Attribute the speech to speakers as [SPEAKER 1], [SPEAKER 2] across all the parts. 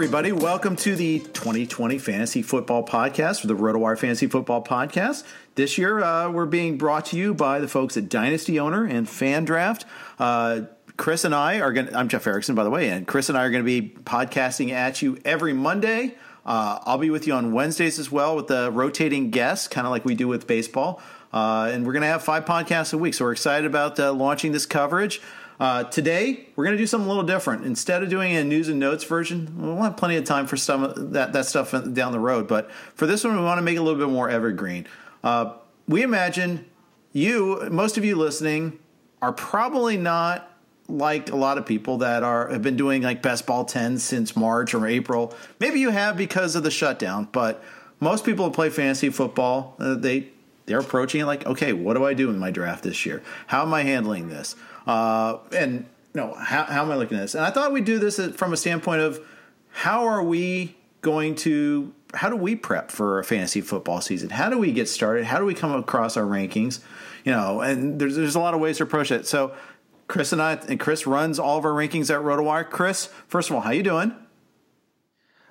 [SPEAKER 1] Everybody. Welcome to the 2020 Fantasy Football Podcast for the RotoWire Fantasy Football Podcast. This year, uh, we're being brought to you by the folks at Dynasty Owner and FanDraft. Uh, Chris and I are going to, I'm Jeff Erickson, by the way, and Chris and I are going to be podcasting at you every Monday. Uh, I'll be with you on Wednesdays as well with the rotating guests, kind of like we do with baseball. Uh, and we're going to have five podcasts a week. So we're excited about uh, launching this coverage. Uh, today, we're going to do something a little different. Instead of doing a news and notes version, we'll have plenty of time for some that, that stuff down the road. But for this one, we want to make it a little bit more evergreen. Uh, we imagine you, most of you listening, are probably not like a lot of people that are have been doing like best ball 10 since March or April. Maybe you have because of the shutdown, but most people who play fantasy football, uh, they they're approaching it like, okay, what do I do in my draft this year? How am I handling this? Uh, and no, how, how am I looking at this? And I thought we'd do this from a standpoint of how are we going to how do we prep for a fantasy football season? How do we get started? How do we come across our rankings? You know, and there's there's a lot of ways to approach it. So Chris and I and Chris runs all of our rankings at RotoWire. Chris, first of all, how you doing?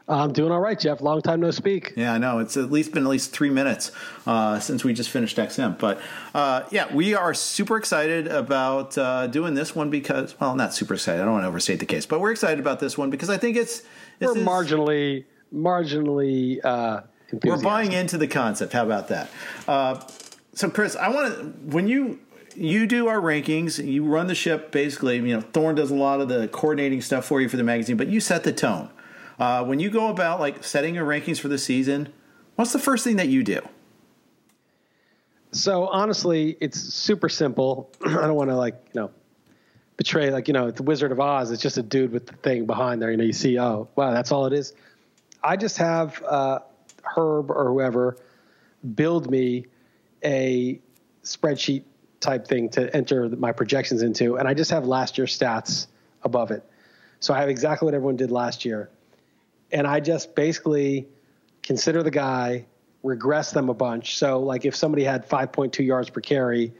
[SPEAKER 2] I'm doing all right, Jeff. Long time no speak.
[SPEAKER 1] Yeah, I know. It's at least been at least three minutes uh, since we just finished XM. But uh, yeah, we are super excited about uh, doing this one because, well, not super excited. I don't want to overstate the case, but we're excited about this one because I think it's.
[SPEAKER 2] We're is, marginally, marginally. Uh,
[SPEAKER 1] we're buying into the concept. How about that? Uh, so, Chris, I want to when you you do our rankings, you run the ship basically. You know, Thorn does a lot of the coordinating stuff for you for the magazine, but you set the tone. Uh, when you go about like setting your rankings for the season, what's the first thing that you do?
[SPEAKER 2] So honestly, it's super simple. I don't want to like you know betray like you know the Wizard of Oz. It's just a dude with the thing behind there. You know, you see, oh wow, that's all it is. I just have uh, Herb or whoever build me a spreadsheet type thing to enter my projections into, and I just have last year's stats above it. So I have exactly what everyone did last year. And I just basically consider the guy, regress them a bunch. So, like, if somebody had 5.2 yards per carry,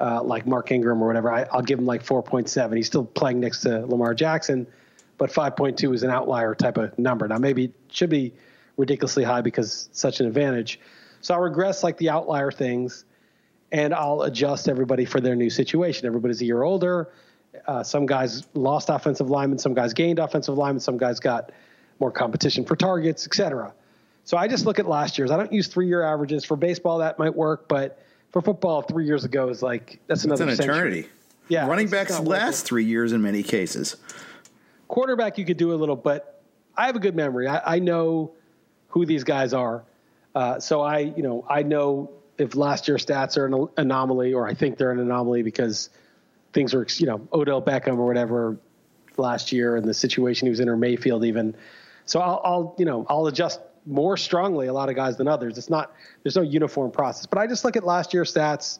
[SPEAKER 2] uh, like Mark Ingram or whatever, I, will give him like 4.7. He's still playing next to Lamar Jackson, but 5.2 is an outlier type of number. Now, maybe it should be ridiculously high because such an advantage. So I'll regress like the outlier things and I'll adjust everybody for their new situation. Everybody's a year older. Uh, some guys lost offensive linemen, some guys gained offensive linemen, some guys got more competition for targets, etc. So I just look at last year's. I don't use three year averages for baseball. That might work, but for football, three years ago is like that's another
[SPEAKER 1] an
[SPEAKER 2] century.
[SPEAKER 1] eternity.
[SPEAKER 2] Yeah,
[SPEAKER 1] running backs last three years in many cases.
[SPEAKER 2] Quarterback, you could do a little, but I have a good memory. I, I know who these guys are, uh, so I, you know, I know if last year's stats are an anomaly, or I think they're an anomaly because things were, you know, Odell Beckham or whatever last year and the situation he was in, or Mayfield even. So I'll, I'll, you know, I'll adjust more strongly a lot of guys than others. It's not there's no uniform process, but I just look at last year's stats,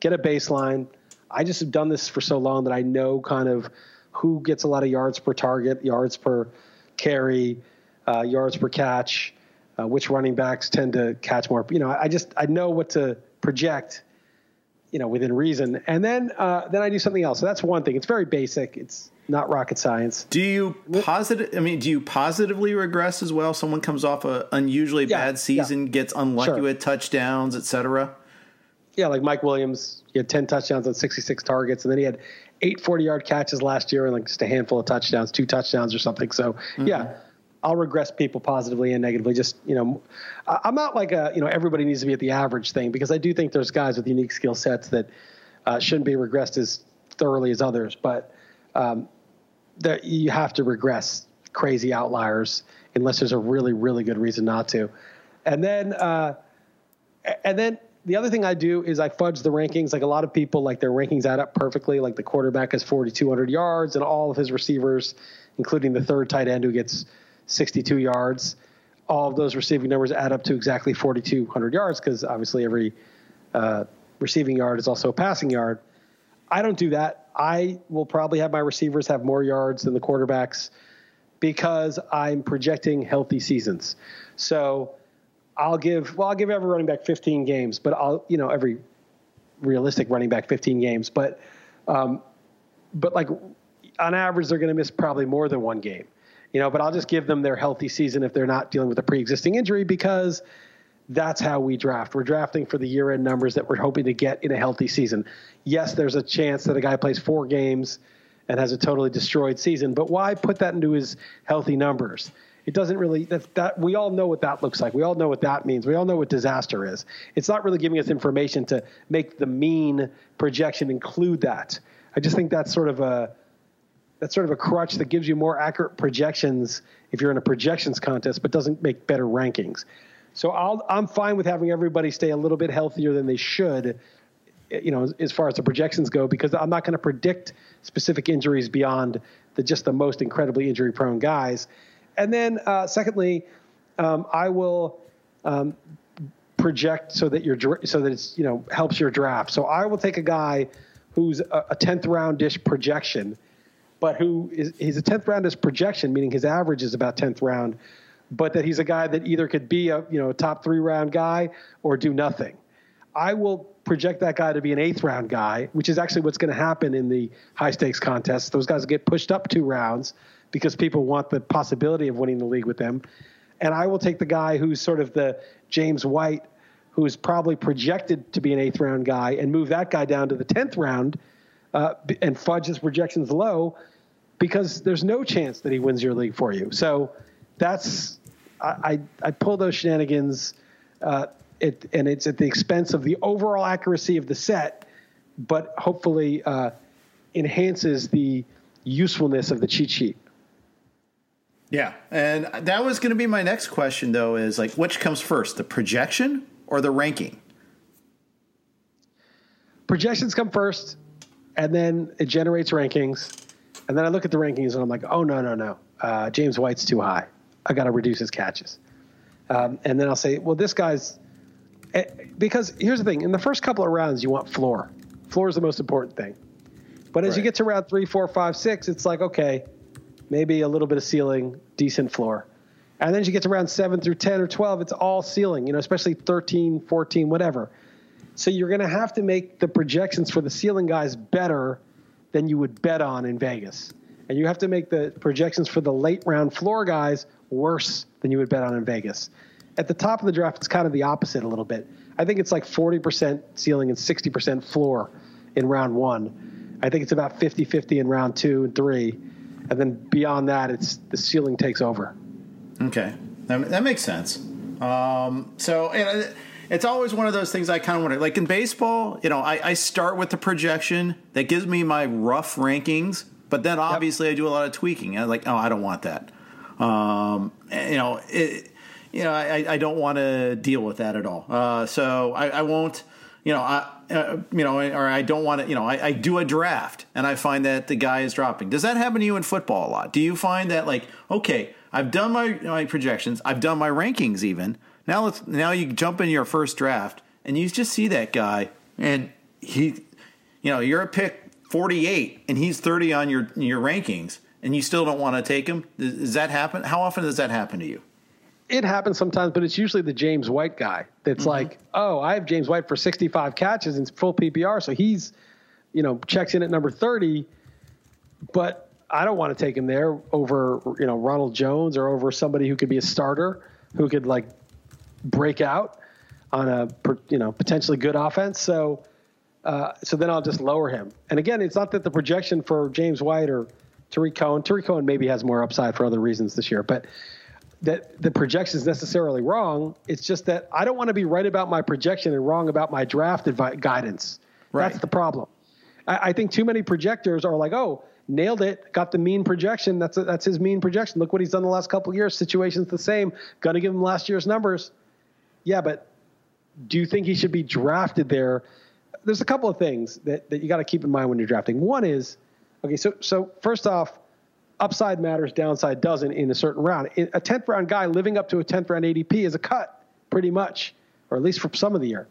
[SPEAKER 2] get a baseline. I just have done this for so long that I know kind of who gets a lot of yards per target, yards per carry, uh, yards per catch, uh, which running backs tend to catch more. You know, I just I know what to project, you know, within reason, and then uh, then I do something else. So that's one thing. It's very basic. It's not rocket science.
[SPEAKER 1] Do you positive? I mean, do you positively regress as well? Someone comes off a unusually yeah, bad season, yeah. gets unlucky sure. with touchdowns, etc.
[SPEAKER 2] Yeah, like Mike Williams, he had ten touchdowns on sixty-six targets, and then he had eight 40-yard catches last year and like just a handful of touchdowns, two touchdowns or something. So mm-hmm. yeah, I'll regress people positively and negatively. Just you know, I'm not like a you know everybody needs to be at the average thing because I do think there's guys with unique skill sets that uh, shouldn't be regressed as thoroughly as others, but um, that you have to regress crazy outliers unless there's a really really good reason not to. And then uh, and then the other thing I do is I fudge the rankings. Like a lot of people, like their rankings add up perfectly. Like the quarterback has 4,200 yards, and all of his receivers, including the third tight end who gets 62 yards, all of those receiving numbers add up to exactly 4,200 yards because obviously every uh, receiving yard is also a passing yard. I don't do that. I will probably have my receivers have more yards than the quarterbacks because I'm projecting healthy seasons. So I'll give well, I'll give every running back 15 games, but I'll you know every realistic running back 15 games, but um, but like on average they're going to miss probably more than one game, you know. But I'll just give them their healthy season if they're not dealing with a pre-existing injury because that's how we draft. We're drafting for the year end numbers that we're hoping to get in a healthy season. Yes, there's a chance that a guy plays four games and has a totally destroyed season, but why put that into his healthy numbers? It doesn't really that, that we all know what that looks like. We all know what that means. We all know what disaster is. It's not really giving us information to make the mean projection include that. I just think that's sort of a that's sort of a crutch that gives you more accurate projections if you're in a projections contest, but doesn't make better rankings. So I'll, I'm fine with having everybody stay a little bit healthier than they should, you know, as far as the projections go, because I'm not going to predict specific injuries beyond the just the most incredibly injury prone guys. And then, uh, secondly, um, I will um, project so that your so that it's you know helps your draft. So I will take a guy who's a tenth round dish projection, but who is he's a tenth round as projection, meaning his average is about tenth round but that he's a guy that either could be a you know a top three round guy or do nothing. I will project that guy to be an eighth round guy, which is actually what's going to happen in the high stakes contests. Those guys get pushed up two rounds because people want the possibility of winning the league with them. And I will take the guy who's sort of the James White, who's probably projected to be an eighth round guy, and move that guy down to the tenth round uh, and fudge his projections low because there's no chance that he wins your league for you. So that's I, I, I pull those shenanigans, uh, it, and it's at the expense of the overall accuracy of the set, but hopefully uh, enhances the usefulness of the cheat sheet.
[SPEAKER 1] Yeah, and that was going to be my next question, though, is like which comes first, the projection or the ranking?
[SPEAKER 2] Projections come first, and then it generates rankings, and then I look at the rankings and I'm like, oh no, no, no, uh, James White's too high. I got to reduce his catches. Um, and then I'll say, well, this guy's eh, because here's the thing: in the first couple of rounds, you want floor. Floor is the most important thing. But as right. you get to round three, four, five, six, it's like okay, maybe a little bit of ceiling, decent floor. And then as you get to around seven through 10 or 12, it's all ceiling, you know, especially 13, 14, whatever. So you're going to have to make the projections for the ceiling guys better than you would bet on in Vegas. And you have to make the projections for the late round floor guys worse than you would bet on in Vegas. At the top of the draft, it's kind of the opposite a little bit. I think it's like 40% ceiling and 60% floor in round one. I think it's about 50 50 in round two and three. And then beyond that, it's the ceiling takes over.
[SPEAKER 1] Okay, that, that makes sense. Um, so and it's always one of those things I kind of wonder. Like in baseball, you know, I, I, start with the projection that gives me my rough rankings, but then obviously yep. I do a lot of tweaking. I'm like, oh, I don't want that. Um, you know, it, you know, I, I don't want to deal with that at all. Uh, so I, I won't you know, I, uh, you know, or I don't want to, you know, I, I, do a draft and I find that the guy is dropping. Does that happen to you in football a lot? Do you find that like, okay, I've done my my projections, I've done my rankings even. Now let's now you jump in your first draft and you just see that guy and he, you know, you're a pick 48 and he's 30 on your your rankings and you still don't want to take him. Does that happen? How often does that happen to you?
[SPEAKER 2] it happens sometimes, but it's usually the James White guy that's mm-hmm. like, oh, I have James White for 65 catches in full PPR, so he's, you know, checks in at number 30, but I don't want to take him there over, you know, Ronald Jones or over somebody who could be a starter who could like break out on a, you know, potentially good offense. So, uh, so then I'll just lower him. And again, it's not that the projection for James White or Tarik Cohen, Tarik Cohen maybe has more upside for other reasons this year, but that the projection is necessarily wrong. It's just that I don't want to be right about my projection and wrong about my draft advi- guidance. Right. That's the problem. I, I, think too many projectors are like, oh, nailed it, got the mean projection. That's a, that's his mean projection. Look what he's done the last couple years. Situation's the same. Gonna give him last year's numbers. Yeah, but do you think he should be drafted there? There's a couple of things that, that you got to keep in mind when you're drafting. One is, okay, so so first off upside matters, downside doesn't in a certain round. A 10th round guy living up to a 10th round ADP is a cut, pretty much, or at least for some of the year.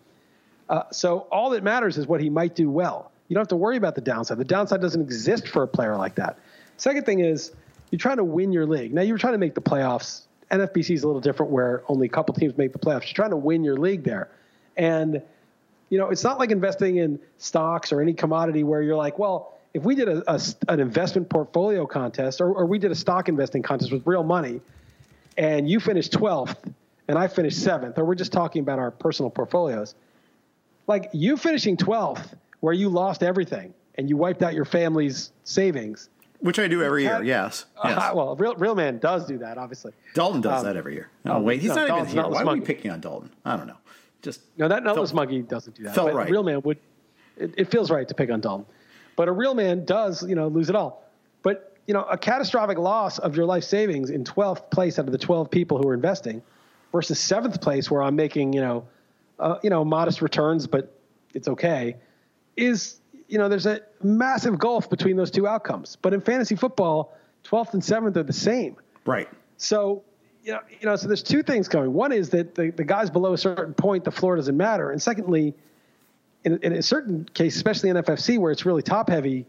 [SPEAKER 2] Uh, so all that matters is what he might do well. You don't have to worry about the downside. The downside doesn't exist for a player like that. Second thing is you're trying to win your league. Now you're trying to make the playoffs. NFBC is a little different where only a couple teams make the playoffs. You're trying to win your league there. And, you know, it's not like investing in stocks or any commodity where you're like, well, if we did a, a, an investment portfolio contest or, or we did a stock investing contest with real money and you finished 12th and I finished seventh, or we're just talking about our personal portfolios, like you finishing 12th where you lost everything and you wiped out your family's savings.
[SPEAKER 1] Which I do every year, yes.
[SPEAKER 2] Uh, yes. well, real, real man does do that, obviously.
[SPEAKER 1] Dalton does um, that every year. Oh, wait, he's no, not Dalton's even here. Why are we picking on Dalton? I don't know. Just
[SPEAKER 2] No, that Nutless Monkey doesn't do that.
[SPEAKER 1] Felt right.
[SPEAKER 2] Real man would, it, it feels right to pick on Dalton. But a real man does, you know, lose it all. But, you know, a catastrophic loss of your life savings in 12th place out of the 12 people who are investing versus seventh place where I'm making, you know, uh, you know, modest returns, but it's okay, is, you know, there's a massive gulf between those two outcomes. But in fantasy football, 12th and 7th are the same.
[SPEAKER 1] Right.
[SPEAKER 2] So, you know, you know, so there's two things coming. One is that the, the guys below a certain point, the floor doesn't matter. And secondly, in, in a certain case, especially in FFC where it's really top heavy,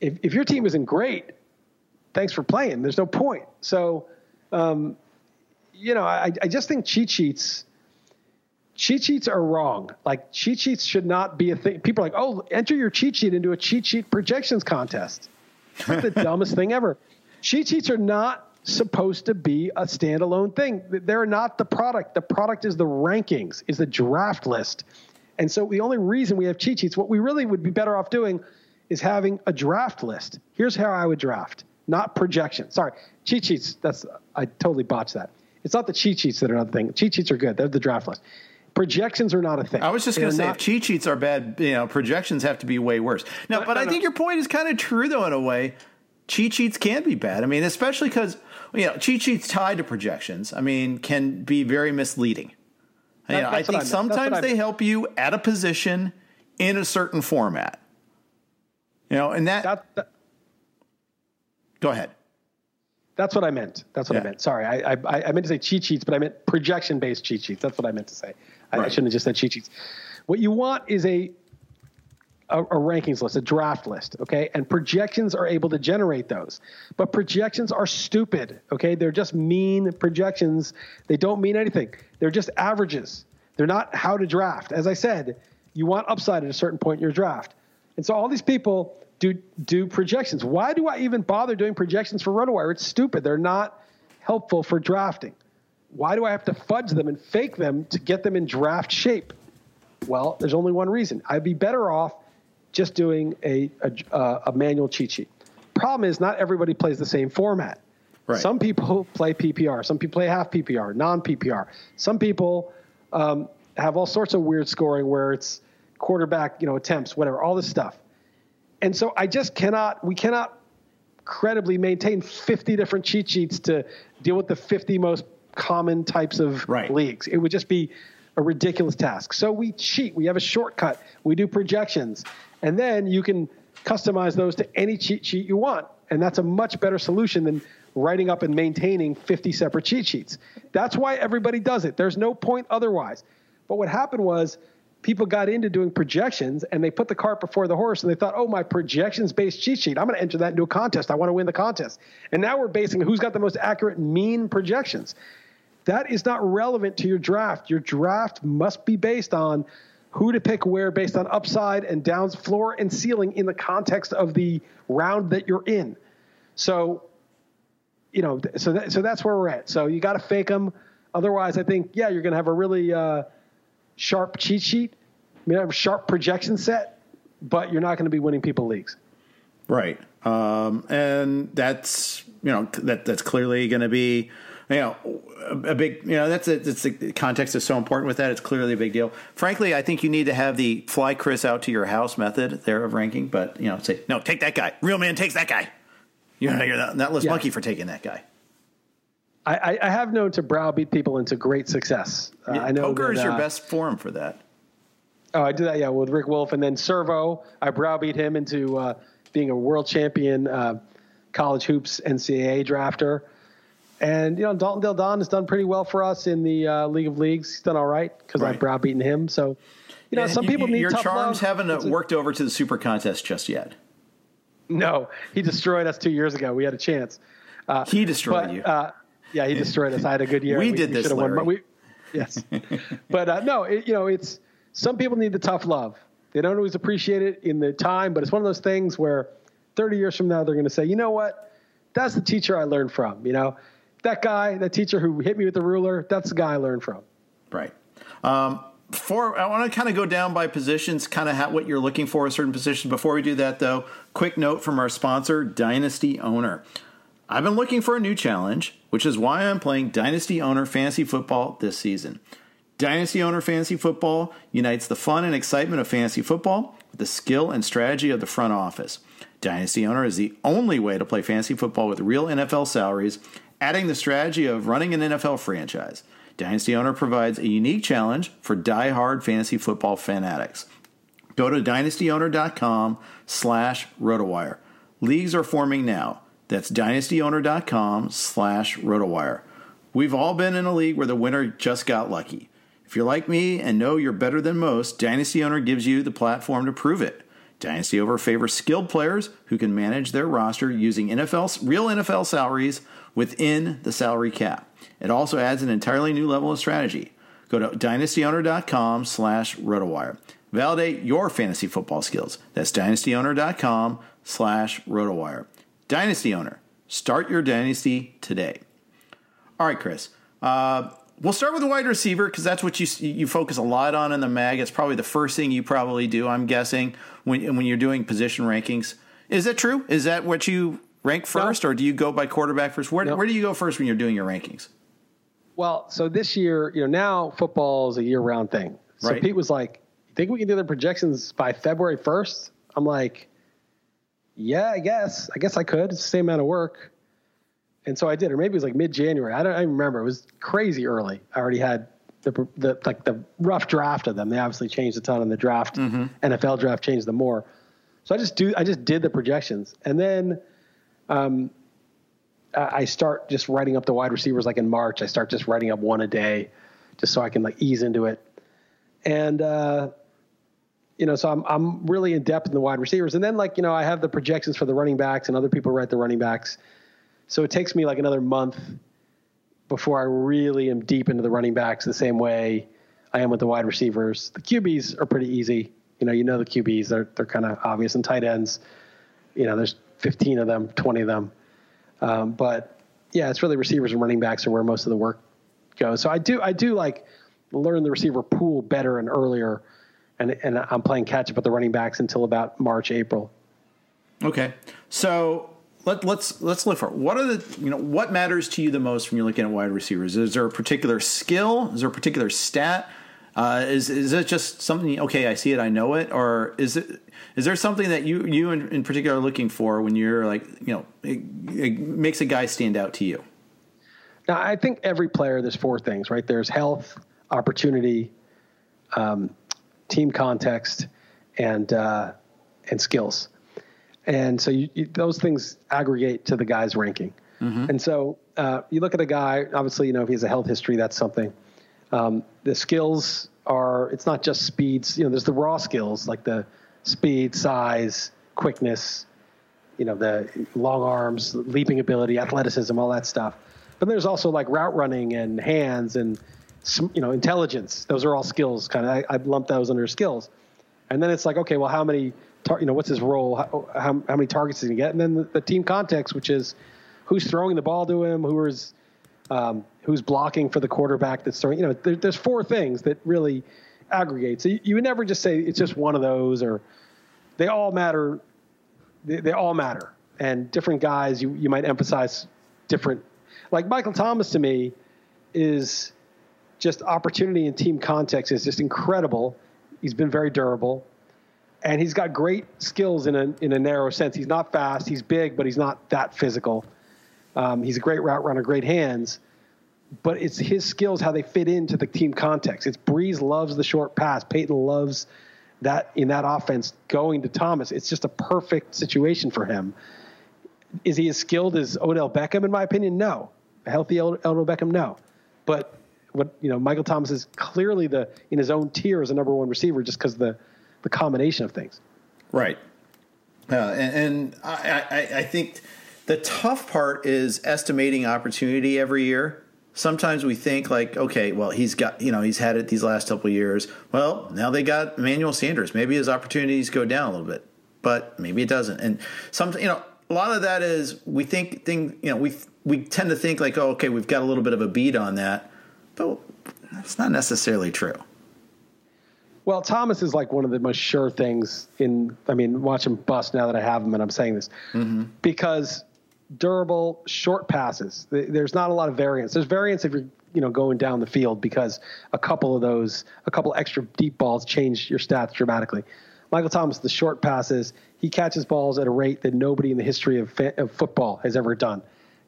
[SPEAKER 2] if, if your team isn't great, thanks for playing. There's no point. So, um, you know, I, I just think cheat sheets, cheat sheets are wrong. Like cheat sheets should not be a thing. People are like, oh, enter your cheat sheet into a cheat sheet projections contest. That's the dumbest thing ever. Cheat sheets are not supposed to be a standalone thing. They're not the product. The product is the rankings, is the draft list. And so the only reason we have cheat sheets, what we really would be better off doing is having a draft list. Here's how I would draft, not projection. Sorry, cheat sheets. That's I totally botched that. It's not the cheat sheets that are another thing. Cheat sheets are good. They're the draft list. Projections are not a thing.
[SPEAKER 1] I was just going to say, not, if cheat sheets are bad, you know, projections have to be way worse. No, but no, I no. think your point is kind of true, though, in a way. Cheat sheets can be bad. I mean, especially because you know, cheat sheets tied to projections. I mean, can be very misleading. That, you know, I think I sometimes they help you at a position in a certain format. You know, and that. that, that go ahead.
[SPEAKER 2] That's what I meant. That's what yeah. I meant. Sorry, I, I, I meant to say cheat sheets, but I meant projection based cheat sheets. That's what I meant to say. I, right. I shouldn't have just said cheat sheets. What you want is a a, a, rankings list, a draft list, okay? And projections are able to generate those. But projections are stupid, okay? They're just mean projections. They don't mean anything. They're just averages. They're not how to draft. As I said, you want upside at a certain point in your draft. And so all these people do do projections. Why do I even bother doing projections for RotoWire? It's stupid. They're not helpful for drafting. Why do I have to fudge them and fake them to get them in draft shape? Well, there's only one reason. I'd be better off just doing a, a, a manual cheat sheet. Problem is, not everybody plays the same format. Right. Some people play PPR. Some people play half PPR, non PPR. Some people um, have all sorts of weird scoring where it's quarterback, you know, attempts, whatever, all this stuff. And so I just cannot, we cannot credibly maintain 50 different cheat sheets to deal with the 50 most common types of right. leagues. It would just be a ridiculous task. So we cheat. We have a shortcut. We do projections. And then you can customize those to any cheat sheet you want. And that's a much better solution than writing up and maintaining 50 separate cheat sheets. That's why everybody does it. There's no point otherwise. But what happened was people got into doing projections and they put the cart before the horse and they thought, oh, my projections based cheat sheet, I'm going to enter that into a contest. I want to win the contest. And now we're basing who's got the most accurate mean projections. That is not relevant to your draft. Your draft must be based on who to pick where based on upside and downs, floor and ceiling in the context of the round that you're in. So, you know, so that, so that's where we're at. So you got to fake them. Otherwise, I think yeah, you're going to have a really uh, sharp cheat sheet, you have a sharp projection set, but you're not going to be winning people leagues.
[SPEAKER 1] Right, um, and that's you know that that's clearly going to be you know, a big, you know, that's a, that's the context is so important with that. It's clearly a big deal. Frankly, I think you need to have the fly Chris out to your house method there of ranking, but you know, say no, take that guy. Real man takes that guy. You know, you're not, not less yeah. monkey for taking that guy.
[SPEAKER 2] I, I, have known to browbeat people into great success.
[SPEAKER 1] Uh, I know poker that, is your uh, best form for that.
[SPEAKER 2] Oh, I did that, yeah, with Rick Wolf, and then Servo. I browbeat him into uh, being a world champion uh, college hoops NCAA drafter. And you know, Dalton Del Don has done pretty well for us in the uh, League of Leagues. He's done all right because right. I've browbeaten him. So, you know, some people need
[SPEAKER 1] your charms
[SPEAKER 2] love.
[SPEAKER 1] haven't it's worked a, over to the Super Contest just yet.
[SPEAKER 2] No, he destroyed us two years ago. We had a chance.
[SPEAKER 1] Uh, he destroyed
[SPEAKER 2] but,
[SPEAKER 1] you.
[SPEAKER 2] Uh, yeah, he destroyed us. I had a good year.
[SPEAKER 1] we, we did we this, Larry. Won, we,
[SPEAKER 2] yes, but uh, no, it, you know, it's some people need the tough love. They don't always appreciate it in the time, but it's one of those things where 30 years from now they're going to say, you know what, that's the teacher I learned from. You know, that guy, that teacher who hit me with the ruler, that's the guy I learned from.
[SPEAKER 1] Right. Um, for I want to kind of go down by positions, kind of what you're looking for a certain position. Before we do that, though, quick note from our sponsor, Dynasty Owner. I've been looking for a new challenge, which is why I'm playing Dynasty Owner Fantasy Football this season. Dynasty Owner Fantasy Football unites the fun and excitement of fantasy football with the skill and strategy of the front office. Dynasty Owner is the only way to play fantasy football with real NFL salaries adding the strategy of running an NFL franchise. Dynasty Owner provides a unique challenge for die-hard fantasy football fanatics. Go to dynastyowner.com slash rotowire. Leagues are forming now. That's dynastyowner.com slash rotowire. We've all been in a league where the winner just got lucky. If you're like me and know you're better than most, Dynasty Owner gives you the platform to prove it. Dynasty Owner favors skilled players who can manage their roster using NFL real NFL salaries within the salary cap. It also adds an entirely new level of strategy. Go to dynastyowner.com slash rotowire. Validate your fantasy football skills. That's dynastyowner.com slash rotowire. Dynasty Owner. Start your dynasty today. All right, Chris. Uh, we'll start with the wide receiver because that's what you you focus a lot on in the mag. It's probably the first thing you probably do. I'm guessing when when you're doing position rankings. Is that true? Is that what you rank first, no. or do you go by quarterback first? Where, no. where do you go first when you're doing your rankings?
[SPEAKER 2] Well, so this year, you know, now football is a year round thing. So right. Pete was like, "You think we can do the projections by February 1st? I'm like, "Yeah, I guess. I guess I could. It's the same amount of work." And so I did, or maybe it was like mid January. I don't I remember. It was crazy early. I already had the, the like the rough draft of them. They obviously changed a ton in the draft. Mm-hmm. NFL draft changed them more. So I just do. I just did the projections, and then um, I start just writing up the wide receivers like in March. I start just writing up one a day, just so I can like ease into it. And uh, you know, so I'm I'm really in depth in the wide receivers, and then like you know, I have the projections for the running backs, and other people write the running backs. So it takes me like another month before I really am deep into the running backs the same way I am with the wide receivers. The QBs are pretty easy. You know, you know the QBs, they're they're kind of obvious, and tight ends. You know, there's 15 of them, 20 of them. Um, but yeah, it's really receivers and running backs are where most of the work goes. So I do I do like learn the receiver pool better and earlier, and and I'm playing catch up with the running backs until about March April.
[SPEAKER 1] Okay, so let, let's let's look for what are the you know what matters to you the most when you're looking at wide receivers? Is there a particular skill? Is there a particular stat? Uh, is is it just something? Okay, I see it, I know it, or is it is there something that you you in, in particular are looking for when you're like you know it, it makes a guy stand out to you?
[SPEAKER 2] Now, I think every player there's four things, right? There's health, opportunity, um, team context, and uh, and skills. And so you, you, those things aggregate to the guy's ranking. Mm-hmm. And so uh, you look at a guy, obviously, you know, if he has a health history, that's something. Um, the skills are, it's not just speeds, you know, there's the raw skills like the speed, size, quickness, you know, the long arms, leaping ability, athleticism, all that stuff. But there's also like route running and hands and, you know, intelligence. Those are all skills kind of, I, I lump those under skills. And then it's like, okay, well, how many tar- you know, what's his role? How, how, how many targets does he get? And then the, the, team context, which is who's throwing the ball to him, who is um, who's blocking for the quarterback that's throwing. You know, there, there's four things that really aggregate. So you, you, would never just say it's just one of those, or they all matter. They, they all matter, and different guys you you might emphasize different. Like Michael Thomas to me is just opportunity and team context is just incredible. He's been very durable and he's got great skills in a in a narrow sense. He's not fast, he's big, but he's not that physical. Um, he's a great route runner, great hands, but it's his skills how they fit into the team context. It's Brees loves the short pass. Payton loves that in that offense going to Thomas. It's just a perfect situation for him. Is he as skilled as Odell Beckham? In my opinion, no. A healthy Odell Beckham, no. But what you know, Michael Thomas is clearly the in his own tier as a number one receiver just because the the combination of things.
[SPEAKER 1] Right. Uh, and, and I, I, I think the tough part is estimating opportunity every year. Sometimes we think like, okay, well, he's got, you know, he's had it these last couple years. Well, now they got Emmanuel Sanders. Maybe his opportunities go down a little bit, but maybe it doesn't. And some, you know, a lot of that is we think thing, you know, we we tend to think like, oh, okay, we've got a little bit of a beat on that, but that's not necessarily true.
[SPEAKER 2] Well, Thomas is like one of the most sure things in. I mean, watch him bust now that I have him, and I'm saying this mm-hmm. because durable short passes. There's not a lot of variance. There's variance if you're you know going down the field because a couple of those, a couple extra deep balls change your stats dramatically. Michael Thomas, the short passes, he catches balls at a rate that nobody in the history of, of football has ever done.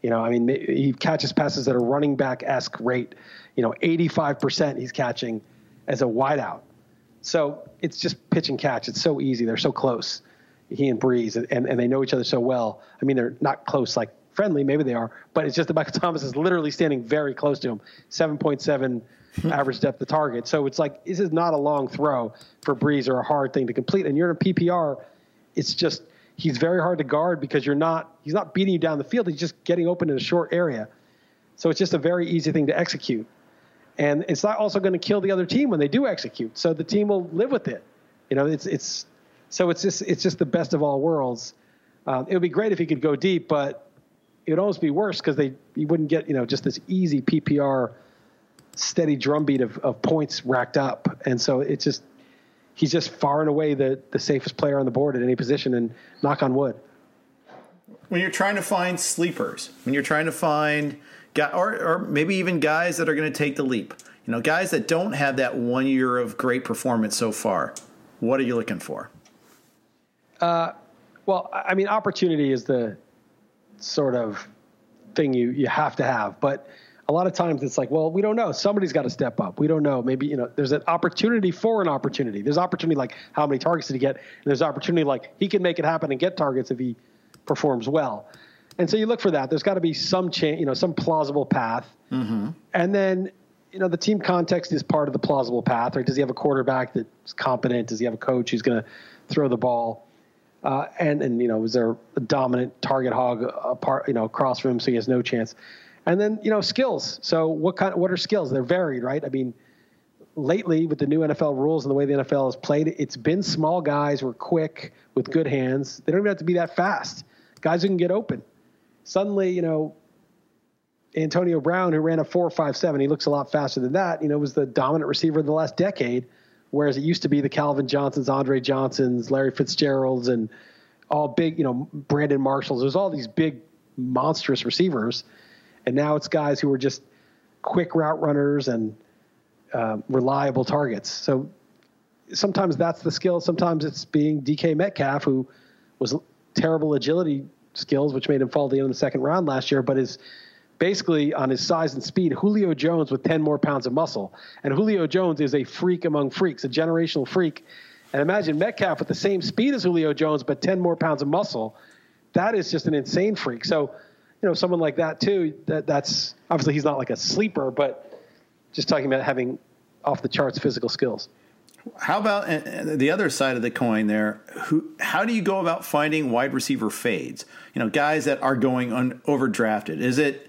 [SPEAKER 2] You know, I mean, he catches passes at a running back esque rate. You know, 85% he's catching as a wideout. So it's just pitch and catch. It's so easy. They're so close, he and Brees, and, and they know each other so well. I mean, they're not close like friendly, maybe they are, but it's just that Michael Thomas is literally standing very close to him, 7.7 average depth of target. So it's like this is not a long throw for Brees or a hard thing to complete. And you're in a PPR, it's just he's very hard to guard because you're not he's not beating you down the field. He's just getting open in a short area. So it's just a very easy thing to execute and it's not also going to kill the other team when they do execute. So the team will live with it. You know, it's it's so it's just it's just the best of all worlds. Um, it would be great if he could go deep, but it would almost be worse because they you wouldn't get you know just this easy PPR steady drumbeat of, of points racked up, and so it's just he's just far and away the the safest player on the board at any position, and knock on wood.
[SPEAKER 1] When you're trying to find sleepers, when you're trying to find or, or maybe even guys that are going to take the leap. You know, guys that don't have that one year of great performance so far. What are you looking for?
[SPEAKER 2] Uh, well, I mean, opportunity is the sort of thing you you have to have, but a lot of times it's like, well, we don't know. Somebody's got to step up. We don't know. Maybe you know, there's an opportunity for an opportunity. There's opportunity like how many targets did he get? And there's opportunity like he can make it happen and get targets if he performs well. And so you look for that. There's got to be some change, you know, some plausible path. Mm-hmm. And then you know, the team context is part of the plausible path, right? Does he have a quarterback that's competent? Does he have a coach who's going to throw the ball? Uh, and and you know, is there a dominant target hog apart, you know, across from him, so he has no chance? And then you know, skills. So what kind? What are skills? They're varied, right? I mean, lately with the new NFL rules and the way the NFL has played, it's been small guys who are quick with good hands. They don't even have to be that fast. Guys who can get open. Suddenly, you know, Antonio Brown, who ran a four five seven, he looks a lot faster than that. You know, was the dominant receiver of the last decade, whereas it used to be the Calvin Johnsons, Andre Johnsons, Larry Fitzgeralds, and all big, you know, Brandon Marshalls. There's all these big, monstrous receivers, and now it's guys who are just quick route runners and uh, reliable targets. So sometimes that's the skill. Sometimes it's being DK Metcalf, who was terrible agility skills, which made him fall to the end of the second round last year, but is basically on his size and speed, Julio Jones with 10 more pounds of muscle. And Julio Jones is a freak among freaks, a generational freak. And imagine Metcalf with the same speed as Julio Jones, but 10 more pounds of muscle. That is just an insane freak. So, you know, someone like that too, that, that's obviously he's not like a sleeper, but just talking about having off the charts physical skills.
[SPEAKER 1] How about uh, the other side of the coin there? Who, how do you go about finding wide receiver fades? You know, guys that are going un, overdrafted. Is it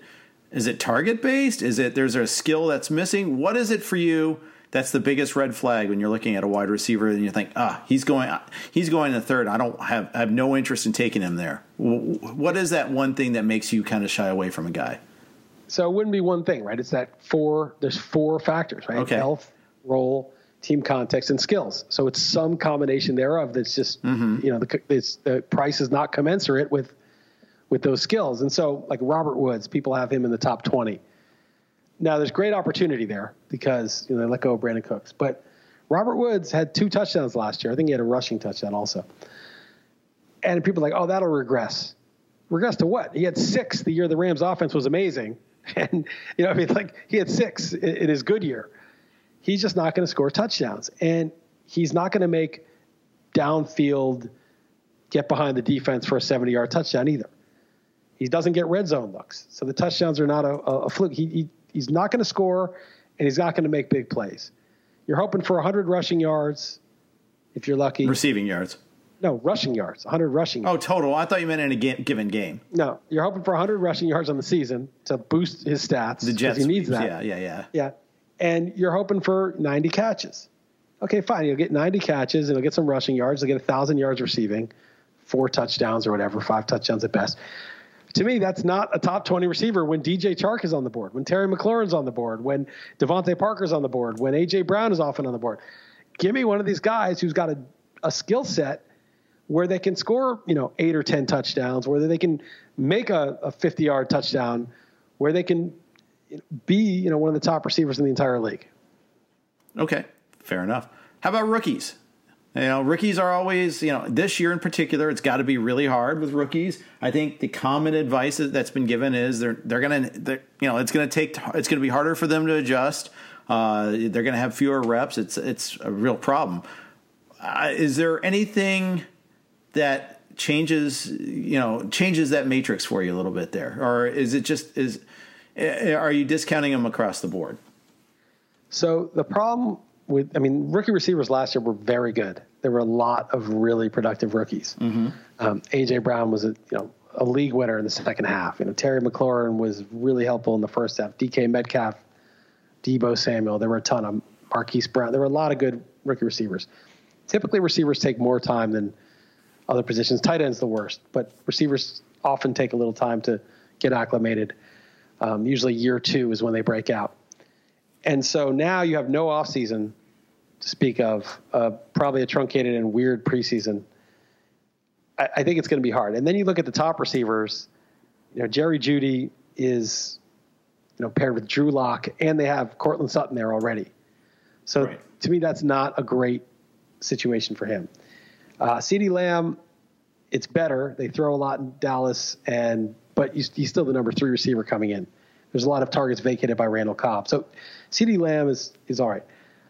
[SPEAKER 1] is it target based? Is it there's a skill that's missing? What is it for you? That's the biggest red flag when you're looking at a wide receiver and you think, ah, he's going, he's going to third. I don't have, I have no interest in taking him there. What is that one thing that makes you kind of shy away from a guy?
[SPEAKER 2] So it wouldn't be one thing, right? It's that four. There's four factors, right?
[SPEAKER 1] Okay.
[SPEAKER 2] Health, role, team context, and skills. So it's some combination thereof that's just, mm-hmm. you know, the, the price is not commensurate with with those skills. And so, like Robert Woods, people have him in the top 20. Now, there's great opportunity there because you know they let go of Brandin Cooks, but Robert Woods had two touchdowns last year. I think he had a rushing touchdown also. And people are like, oh, that'll regress. Regress to what? He had six the year the Rams offense was amazing. And, you know, I mean, like he had six in, in his good year. He's just not going to score touchdowns. And he's not going to make downfield, get behind the defense for a 70 yard touchdown either. He doesn't get red zone looks. So the touchdowns are not a, a, a fluke. He, he, he's not going to score and he's not going to make big plays. You're hoping for 100 rushing yards if you're lucky.
[SPEAKER 1] Receiving yards.
[SPEAKER 2] No, rushing yards. 100 rushing oh,
[SPEAKER 1] yards. Oh, total. I thought you meant in a game, given game.
[SPEAKER 2] No, you're hoping for 100 rushing yards on the season to boost his stats.
[SPEAKER 1] The Jets.
[SPEAKER 2] He needs that.
[SPEAKER 1] Yeah, yeah, yeah.
[SPEAKER 2] Yeah. And you're hoping for 90 catches. Okay, fine. You'll get 90 catches and you'll get some rushing yards. You'll get 1,000 yards receiving, four touchdowns or whatever, five touchdowns at best to me, that's not a top 20 receiver when DJ Chark is on the board, when Terry McLaurin's on the board, when DeVante Parker's on the board, when A.J. Brown is often on the board. Give me one of these guys who's got a, a skill set where they can score, you know, eight or 10 touchdowns, where they can make a, a 50 yard touchdown, where they can be, you know, one of the top receivers in the entire league.
[SPEAKER 1] Okay, fair enough. How about rookies? You know, rookies are always, you know, this year in particular, it's got to be really hard with rookies. I think the common advice that's been given is they're they're gonna, you know, it's gonna take, it's gonna be harder for them to adjust. Uh, they're gonna have fewer reps. It's it's a real problem. Uh, is there anything that changes, you know, changes that matrix for you a little bit there, or is it just is eh, are you discounting them across the board?
[SPEAKER 2] So the problem with, I mean, rookie receivers last year were very good. There were a lot of really productive rookies. Mm-hmm. Um, AJ Brown was a you know a league winner in the second half. You know Terry McLaurin was really helpful in the first half. DK Metcalf, Deebo Samuel. There were a ton of Marquise Brown. There were a lot of good rookie receivers. Typically, receivers take more time than other positions. Tight end's the worst, but receivers often take a little time to get acclimated. Um, usually, year two is when they break out. And so now you have no offseason to speak of, uh, probably a truncated and weird preseason. I, I think it's going to be hard. And then you look at the top receivers. You know, Jerry Jeudy is, you know, paired with Drew Lock, and they have Courtland Sutton there already. So right. to me, that's not a great situation for him. Uh, CeeDee Lamb, it's better. They throw a lot in Dallas, and but he's, he's still the number three receiver coming in. There's a lot of targets vacated by Randall Cobb. So CeeDee Lamb is is all right.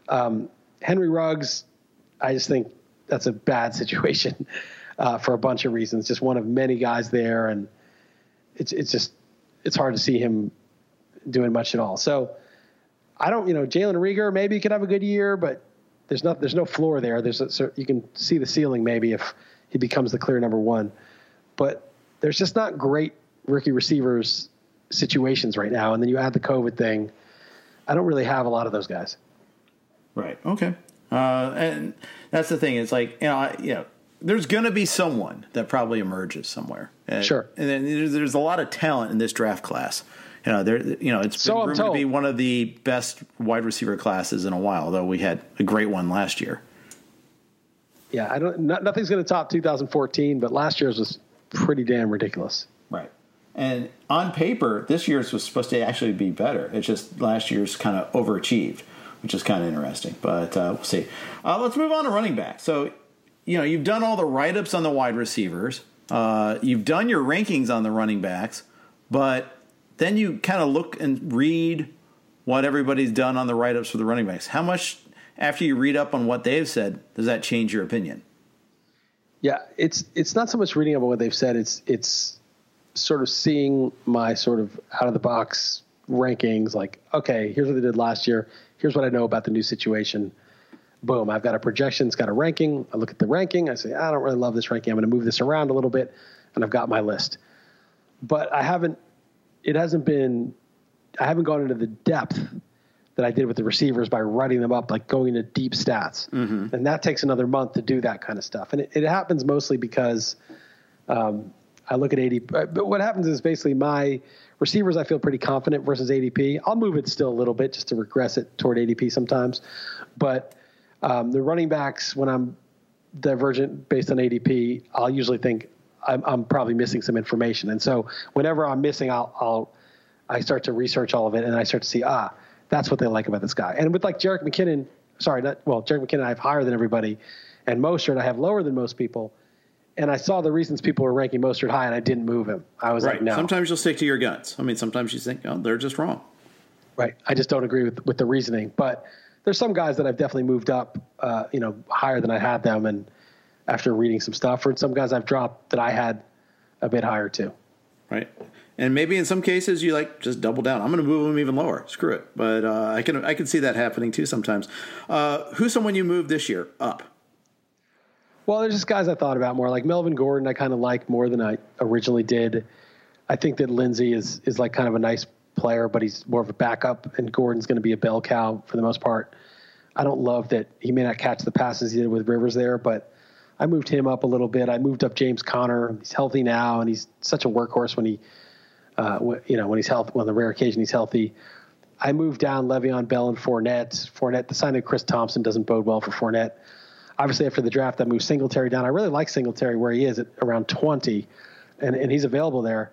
[SPEAKER 2] Um, Henry Ruggs, I just think that's a bad situation uh, for a bunch of reasons. Just one of many guys there, and it's it's just it's hard to see him doing much at all. So I don't, you know, Jalen Reagor maybe he could have a good year, but there's not there's no floor there. There's a, so you can see the ceiling maybe if he becomes the clear number one, but there's just not great rookie receivers situations right now. And then you add the COVID thing. I don't really have a lot of those guys.
[SPEAKER 1] Right. Okay. Uh, and that's the thing. It's like you know, I, you know, there's going to be someone that probably emerges somewhere. And,
[SPEAKER 2] sure.
[SPEAKER 1] And then there's, there's, a lot of talent in this draft class. You know, there. You know, it's
[SPEAKER 2] so
[SPEAKER 1] been rumored to be one of the best wide receiver classes in a while. Although we had a great one last year.
[SPEAKER 2] Yeah, I don't. Not, nothing's going to top 2014, but last year's was pretty damn ridiculous.
[SPEAKER 1] Right. And on paper, this year's was supposed to actually be better. It's just last year's kind of overachieved, which is kind of interesting. But uh, we'll see. Uh, let's move on to running back. So, you know, you've done all the write ups on the wide receivers. Uh, you've done your rankings on the running backs, but then you kind of look and read what everybody's done on the write ups for the running backs. How much, after you read up on what they've said, does that change your opinion?
[SPEAKER 2] Yeah, it's it's not so much reading about what they've said. It's it's sort of seeing my sort of out of the box rankings. Like, okay, here's what they did last year. Here's what I know about the new situation. Boom, I've got a projection. It's got a ranking. I look at the ranking. I say, I don't really love this ranking. I'm going to move this around a little bit, and I've got my list. But I haven't it hasn't been I haven't gone into the depth that I did with the receivers by writing them up, like going into deep stats. Mm-hmm. And that takes another month to do that kind of stuff. And it, it happens mostly because um, I look at ADP. Uh, but what happens is basically my receivers, I feel pretty confident versus ADP. I'll move it still a little bit just to regress it toward ADP sometimes. But um, the running backs, when I'm divergent based on ADP, I'll usually think, I'm, I'm probably missing some information. And so whenever I'm missing, I'll, I'll I start to research all of it and I start to see, ah, that's what they like about this guy. And with like Jerick McKinnon, sorry, not, well, Jerick McKinnon I have higher than everybody, and Mostert I have lower than most people. And I saw the reasons people were ranking Mostert high, and I didn't move him. I was
[SPEAKER 1] right.
[SPEAKER 2] like, no.
[SPEAKER 1] Sometimes you'll stick to your guns. I mean, sometimes you think, oh, they're just wrong.
[SPEAKER 2] Right. I just don't agree with with the reasoning. But there's some guys that I've definitely moved up, uh, you know, higher than I had them, and after reading some stuff, or some guys I've dropped that I had a bit higher too.
[SPEAKER 1] Right. And maybe in some cases you like just double down. I'm going to move them even lower. Screw it. But uh, I can I can see that happening too sometimes. Uh, who's someone you moved this year up?
[SPEAKER 2] Well, there's just guys I thought about more, like Melvin Gordon. I kind of like more than I originally did. I think that Lindsay is is like kind of a nice player, but he's more of a backup, and Gordon's going to be a bell cow for the most part. I don't love that he may not catch the passes he did with Rivers there, but I moved him up a little bit. I moved up James Conner. He's healthy now, and he's such a workhorse when he, uh, you know, when he's healthy. On the rare occasion he's healthy. I moved down Le'Veon Bell and Fournette. Fournette, the signing of Chris Thompson doesn't bode well for Fournette. Obviously, after the draft, I moved Singletary down. I really like Singletary where he is at around 20, and, and he's available there.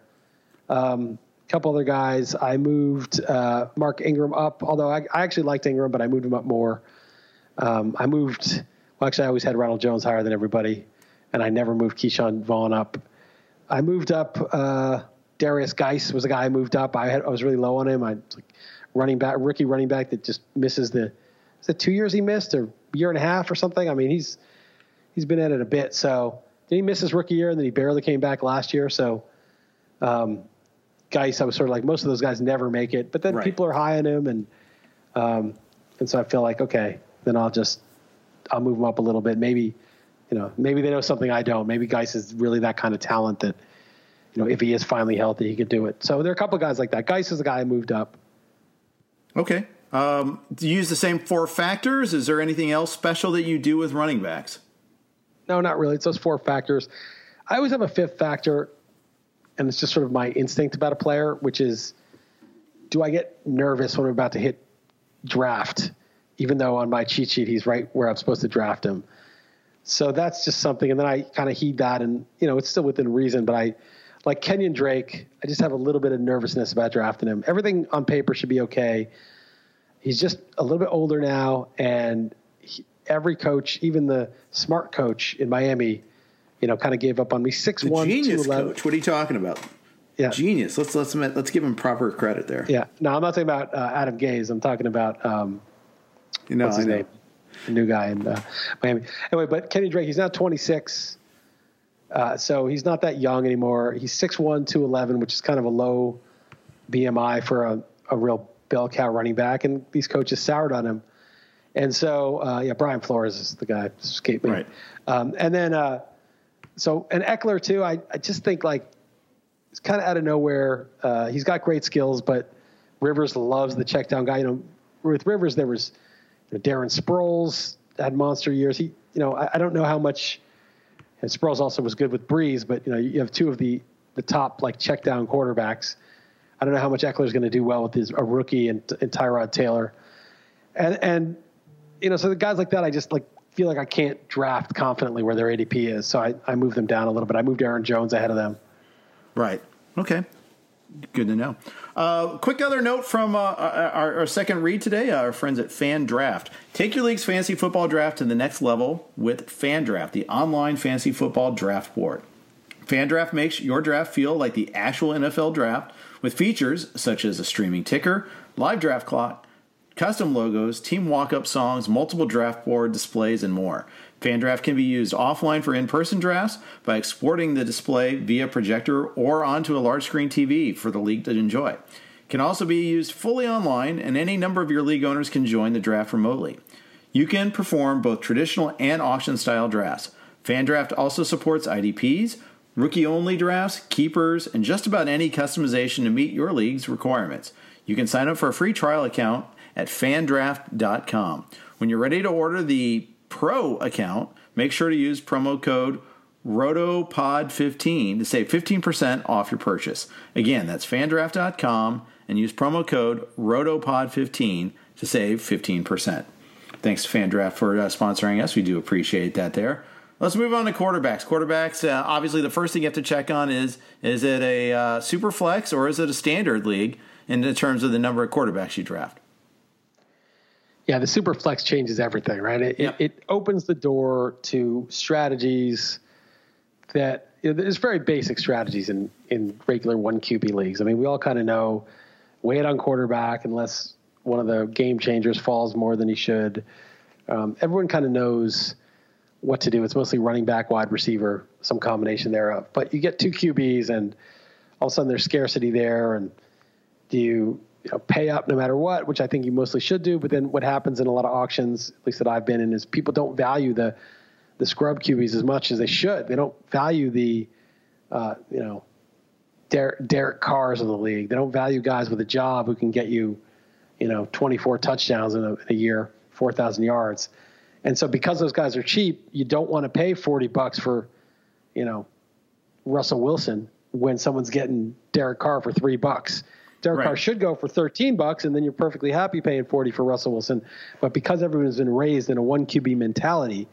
[SPEAKER 2] Um, a couple other guys. I moved uh, Mark Ingram up, although I, I, actually liked Ingram, but I moved him up more. Um, I moved well, actually, I always had Ronald Jones higher than everybody, and I never moved Ke'Shawn Vaughn up. I moved up. Uh, Derrius Guice was a guy I moved up. I had I was really low on him. I like running back, rookie running back that just misses the. Is it two years he missed or year and a half or something? I mean, he's he's been at it a bit. So did he miss his rookie year and then he barely came back last year? So, um, Guice, I was sort of like most of those guys never make it, but then right. people are high on him, and um, and so I feel like okay, then I'll just I'll move him up a little bit. Maybe, you know, maybe they know something I don't. Maybe Guice is really that kind of talent that, you know, if he is finally healthy, he could do it. So there are a couple guys like that. Guice is the guy I moved up.
[SPEAKER 1] Okay. Um, do you use the same four factors? Is there anything else special that you do with running backs?
[SPEAKER 2] No, not really. It's those four factors. I always have a fifth factor, and it's just sort of my instinct about a player, which is do I get nervous when I'm about to hit draft? even though on my cheat sheet he's right where I'm supposed to draft him. So that's just something, and then I kind of heed that, and you know it's still within reason. But I, like Kenyan Drake, I just have a little bit of nervousness about drafting him. Everything on paper should be okay. He's just a little bit older now, and he, every coach, even the smart coach in Miami, you know, kind of gave up on me. Six one,
[SPEAKER 1] genius coach. What are you talking about? Yeah, genius. Let's let's let's give him proper credit there.
[SPEAKER 2] Yeah. No, I'm not talking about uh, Adam Gase. I'm talking about. Um,
[SPEAKER 1] you know,
[SPEAKER 2] What's his name? The new guy in uh, Miami. Anyway, but Kenny Drake, he's now 26. Uh, so he's not that young anymore. He's 6'1, 211, which is kind of a low BMI for a, a real bell cow running back, and these coaches soured on him. And so, uh, yeah, Brian Flores is the guy. Escape me.
[SPEAKER 1] Right.
[SPEAKER 2] Um, and then, uh, so and Ekeler too. I, I just think like it's kind of out of nowhere. Uh, he's got great skills, but Rivers loves the check down guy. You know, with Rivers there was you know, Darren Sproles had monster years. He, you know, I, I don't know how much. And Sproles also was good with Brees, but you know, you have two of the the top like check down quarterbacks. I don't know how much Ekeler is going to do well with his a rookie and, and Tyrod Taylor, and and you know, so the guys like that, I just like feel like I can't draft confidently where their ADP is, so I I move them down a little bit. I moved Aaron Jones ahead of them.
[SPEAKER 1] Right. Okay. Good to know. Uh, quick other note from uh, our, our, second read today, our friends at Fan Draft. Take your league's fantasy football draft to the next level with Fan Draft, the online fantasy football draft board. Fan Draft makes your draft feel like the actual NFL draft with features such as a streaming ticker, live draft clock, custom logos, team walk up songs, multiple draft board displays, and more. FanDraft can be used offline for in person drafts by exporting the display via projector or onto a large screen TV for the league to enjoy. Can also be used fully online, and any number of your league owners can join the draft remotely. You can perform both traditional and auction style drafts. FanDraft also supports IDPs, rookie only drafts, keepers, and just about any customization to meet your league's requirements. You can sign up for a free trial account at fandraft.com. When you're ready to order the Pro account, make sure to use promo code ROTOPOD15 to save 15% off your purchase. Again, that's fandraft.com and use promo code ROTOPOD15 to save 15%. Thanks to Fandraft for uh, sponsoring us. We do appreciate that there. Let's move on to quarterbacks. Quarterbacks, uh, obviously, the first thing you have to check on is is it a uh, super flex or is it a standard league in terms of the number of quarterbacks you draft?
[SPEAKER 2] Yeah, the super flex changes everything, right? It, yep. it, it, opens the door to strategies that you know, there's very basic strategies in, in regular one QB leagues. I mean, we all kind of know wait on quarterback unless one of the game changers falls more than he should. Um, everyone kind of knows what to do. It's mostly running back, wide receiver, some combination thereof. But you get two QBs, and all of a sudden there's scarcity there. And do you you know, pay up no matter what, which I think you mostly should do. But then what happens in a lot of auctions, at least that I've been in, is people don't value the the scrub QBs as much as they should. They don't value the uh, you know Derek, Derek Carrs of the league. They don't value guys with a job who can get you you know 24 touchdowns in a, in a year, 4,000 yards. And so because those guys are cheap, you don't want to pay 40 bucks for you know Russell Wilson when someone's getting Derek Carr for three bucks Derek right. Carr should go for 13 bucks, and then you're perfectly happy paying 40 for Russell Wilson. But because everyone has been raised in a one QB mentality,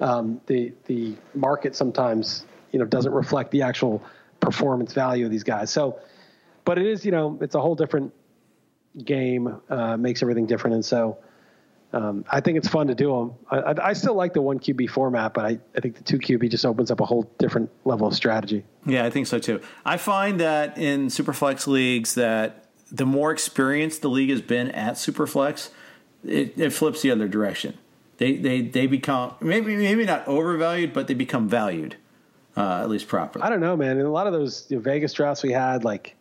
[SPEAKER 2] um, the the market sometimes you know doesn't reflect the actual performance value of these guys. So, but it is you know it's a whole different game, uh, makes everything different, and so. Um, I think it's fun to do them. I, I, I, still like the one QB format, but I, I think the two QB just opens up a whole different level of strategy.
[SPEAKER 1] Yeah, I think so too. I find that in Superflex leagues that the more experienced the league has been at Superflex, it, it flips the other direction. They, they, they become maybe maybe not overvalued, but they become valued, uh, at least properly.
[SPEAKER 2] I don't know, man. In a lot of those you know, Vegas drafts we had, like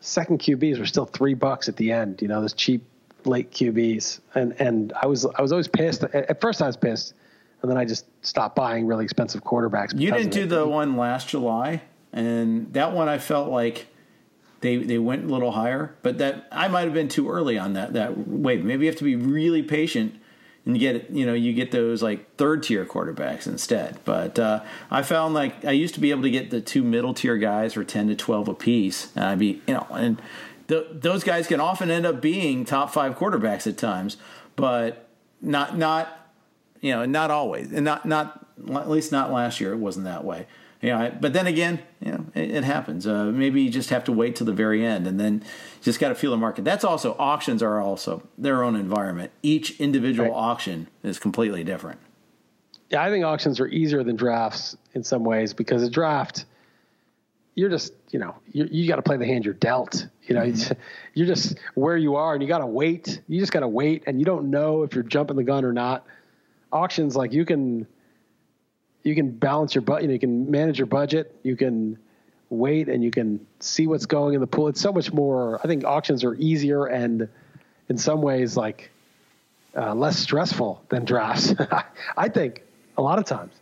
[SPEAKER 2] second QBs were still three bucks at the end. You know, those cheap late QBs, and and I was I was always pissed. At first, I was pissed, and then I just stopped buying really expensive quarterbacks.
[SPEAKER 1] You didn't do the one last July, and that one I felt like they they went a little higher, but that I might have been too early on that that wave. Maybe you have to be really patient and get you know you get those like third tier quarterbacks instead. But uh, I found like I used to be able to get the two middle tier guys for ten to twelve a piece, and I'd be you know and those guys can often end up being top five quarterbacks at times, but not not you know not always, and not not at least not last year. It wasn't that way. You know, but then again, you know, it, it happens. Uh, maybe you just have to wait till the very end, and then you just got to feel the market. That's also auctions are also their own environment. Each individual right. auction is completely different.
[SPEAKER 2] Yeah, I think auctions are easier than drafts in some ways because a draft you're just you know you, you got to play the hand you're dealt you know mm-hmm. you're just where you are and you got to wait you just got to wait and you don't know if you're jumping the gun or not auctions like you can you can balance your budget you, know, you can manage your budget you can wait and you can see what's going in the pool. It's so much more. I think auctions are easier and in some ways like uh, less stressful than drafts. I think a lot of times.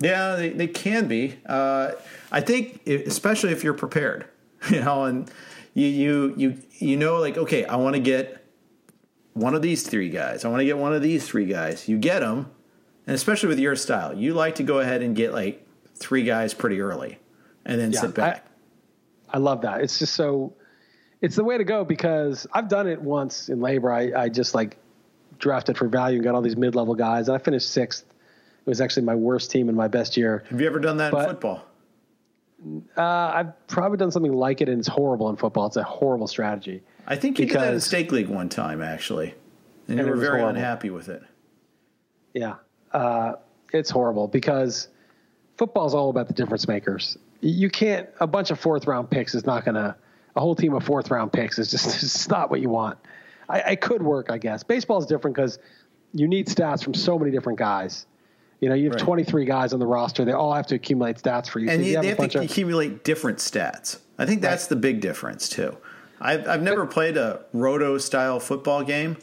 [SPEAKER 1] Yeah, they, they can be. Uh, I think, especially if you're prepared, you know, and you you you you know, like okay, I want to get one of these three guys. I want to get one of these three guys. You get them, and especially with your style, you like to go ahead and get like three guys pretty early, and then yeah, sit back.
[SPEAKER 2] I, I love that. It's just so. It's the way to go because I've done it once in labor. I, I just like drafted for value and got all these mid-level guys, and I finished sixth. It was actually my worst team in my best year.
[SPEAKER 1] Have you ever done that but, in football?
[SPEAKER 2] Uh, I've probably done something like it, and it's horrible in football. It's a horrible strategy.
[SPEAKER 1] I think you because, did that in stake league one time, actually, and, and you were very horrible. unhappy with it.
[SPEAKER 2] Yeah, uh, it's horrible because football is all about the difference makers. You can't. A bunch of fourth round picks is not going to. A whole team of fourth round picks is just it's not what you want. I, I could work, I guess. Baseball is different because you need stats from so many different guys. You know, you have right. 23 guys on the roster. They all have to accumulate stats for you.
[SPEAKER 1] And
[SPEAKER 2] so
[SPEAKER 1] you,
[SPEAKER 2] you
[SPEAKER 1] they have, have to
[SPEAKER 2] of,
[SPEAKER 1] accumulate different stats. I think that's right. the big difference, too. I've, I've never played a roto style football game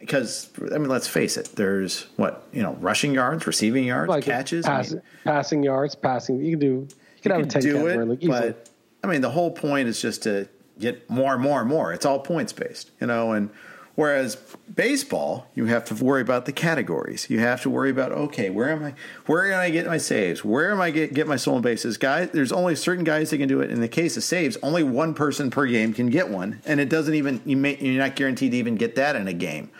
[SPEAKER 1] because, I mean, let's face it, there's what, you know, rushing yards, receiving yards, like catches,
[SPEAKER 2] pass, I mean, passing yards, passing. You can do, you can you have can a 10 do it,
[SPEAKER 1] but I mean, the whole point is just to get more and more and more. It's all points based, you know, and Whereas baseball, you have to worry about the categories. You have to worry about okay, where am I? Where can I get my saves? Where am I get get my stolen bases? Guys, there's only certain guys that can do it. In the case of saves, only one person per game can get one, and it doesn't even you may, you're not guaranteed to even get that in a game.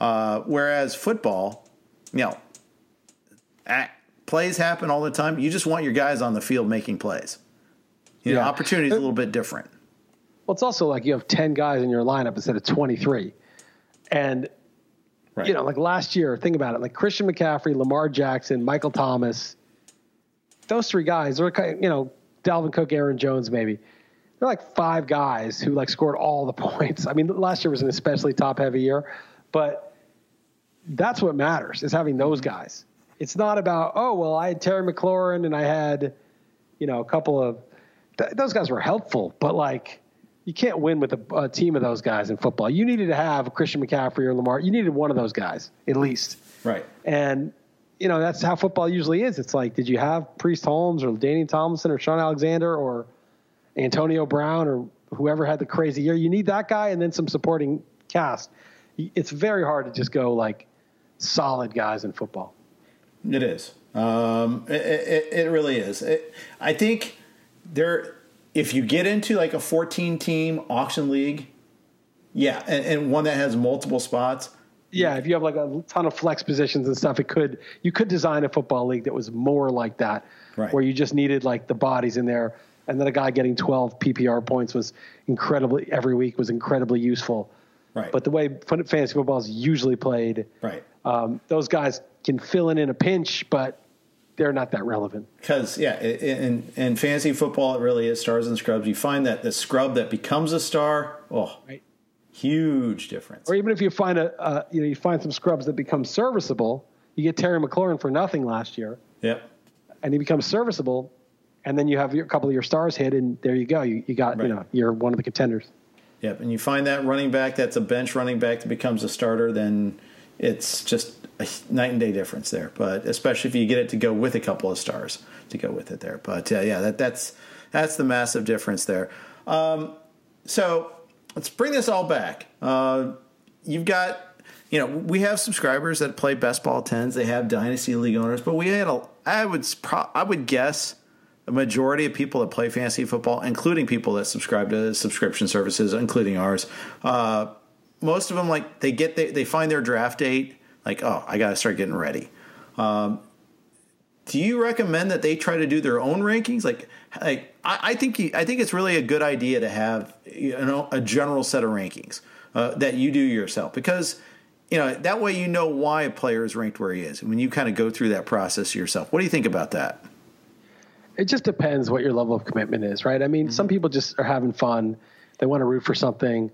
[SPEAKER 1] Uh, whereas football, you know, at, plays happen all the time. You just want your guys on the field making plays. You know, opportunity is a little bit different.
[SPEAKER 2] Well, it's also like you have ten guys in your lineup instead of twenty three. And right. you know, like last year, think about it: like Christian McCaffrey, Lamar Jackson, Michael Thomas. Those three guys, or you know, Dalvin Cook, Aaron Jones, maybe. They're like five guys who like scored all the points. I mean, last year was an especially top heavy year, but that's what matters is having those mm-hmm. guys. It's not about oh well, I had Terry McLaurin and I had, you know, a couple of th- those guys were helpful, but like you can't win with a, a, team of those guys in football. You needed to have Christian McCaffrey or Lamar. You needed one of those guys at least.
[SPEAKER 1] Right.
[SPEAKER 2] And you know that's how football usually is. It's like, did you have Priest Holmes or Danny Tomlinson or Shaun Alexander or Antonio Brown or whoever had the crazy year? You need that guy and then some supporting cast. It's very hard to just go like solid guys in football.
[SPEAKER 1] It is. Um, it, it, it, really is. It, I think there if you get into like a 14 team auction league, yeah, and, and, one that has multiple spots.
[SPEAKER 2] Yeah, if you have like a ton of flex positions and stuff, it could you could design a football league that was more like that, right. where you just needed like the bodies in there, and then a guy getting 12 PPR points was incredibly every week was incredibly useful.
[SPEAKER 1] Right.
[SPEAKER 2] But the way fantasy football is usually played,
[SPEAKER 1] right,
[SPEAKER 2] um, those guys can fill in in a pinch, but they're not that relevant.
[SPEAKER 1] Because yeah, in in fantasy football, it really is stars and scrubs. You find that the scrub that becomes a star, oh, right. huge difference.
[SPEAKER 2] Or even if you find a uh, you know you find some scrubs that become serviceable, you get Terry McLaurin for nothing last year.
[SPEAKER 1] Yep.
[SPEAKER 2] And he becomes serviceable, and then you have your, a couple of your stars hit, and there you go. You, you got right. you know you're one of the contenders.
[SPEAKER 1] Yep, and you find that running back that's a bench running back that becomes a starter, then it's just a night and day difference there. But especially if you get it to go with a couple of stars to go with it there. But uh, yeah, that, that's that's the massive difference there. Um, so let's bring this all back. Uh, you've got you know we have subscribers that play best ball tens. They have dynasty league owners, but we had a I would pro, I would guess a majority of people that play fantasy football, including people that subscribe to subscription services, including ours. Uh, most of them like they get they, they find their draft date like oh I got to start getting ready. Um, do you recommend that they try to do their own rankings? Like, like I, I think I think it's really a good idea to have you know a general set of rankings uh, that you do yourself because you know that way you know why a player is ranked where he is and when you kind of go through that process yourself. What do you think about that?
[SPEAKER 2] It just depends what your level of commitment is, right? I mean, mm-hmm. some people just are having fun; they want to root for something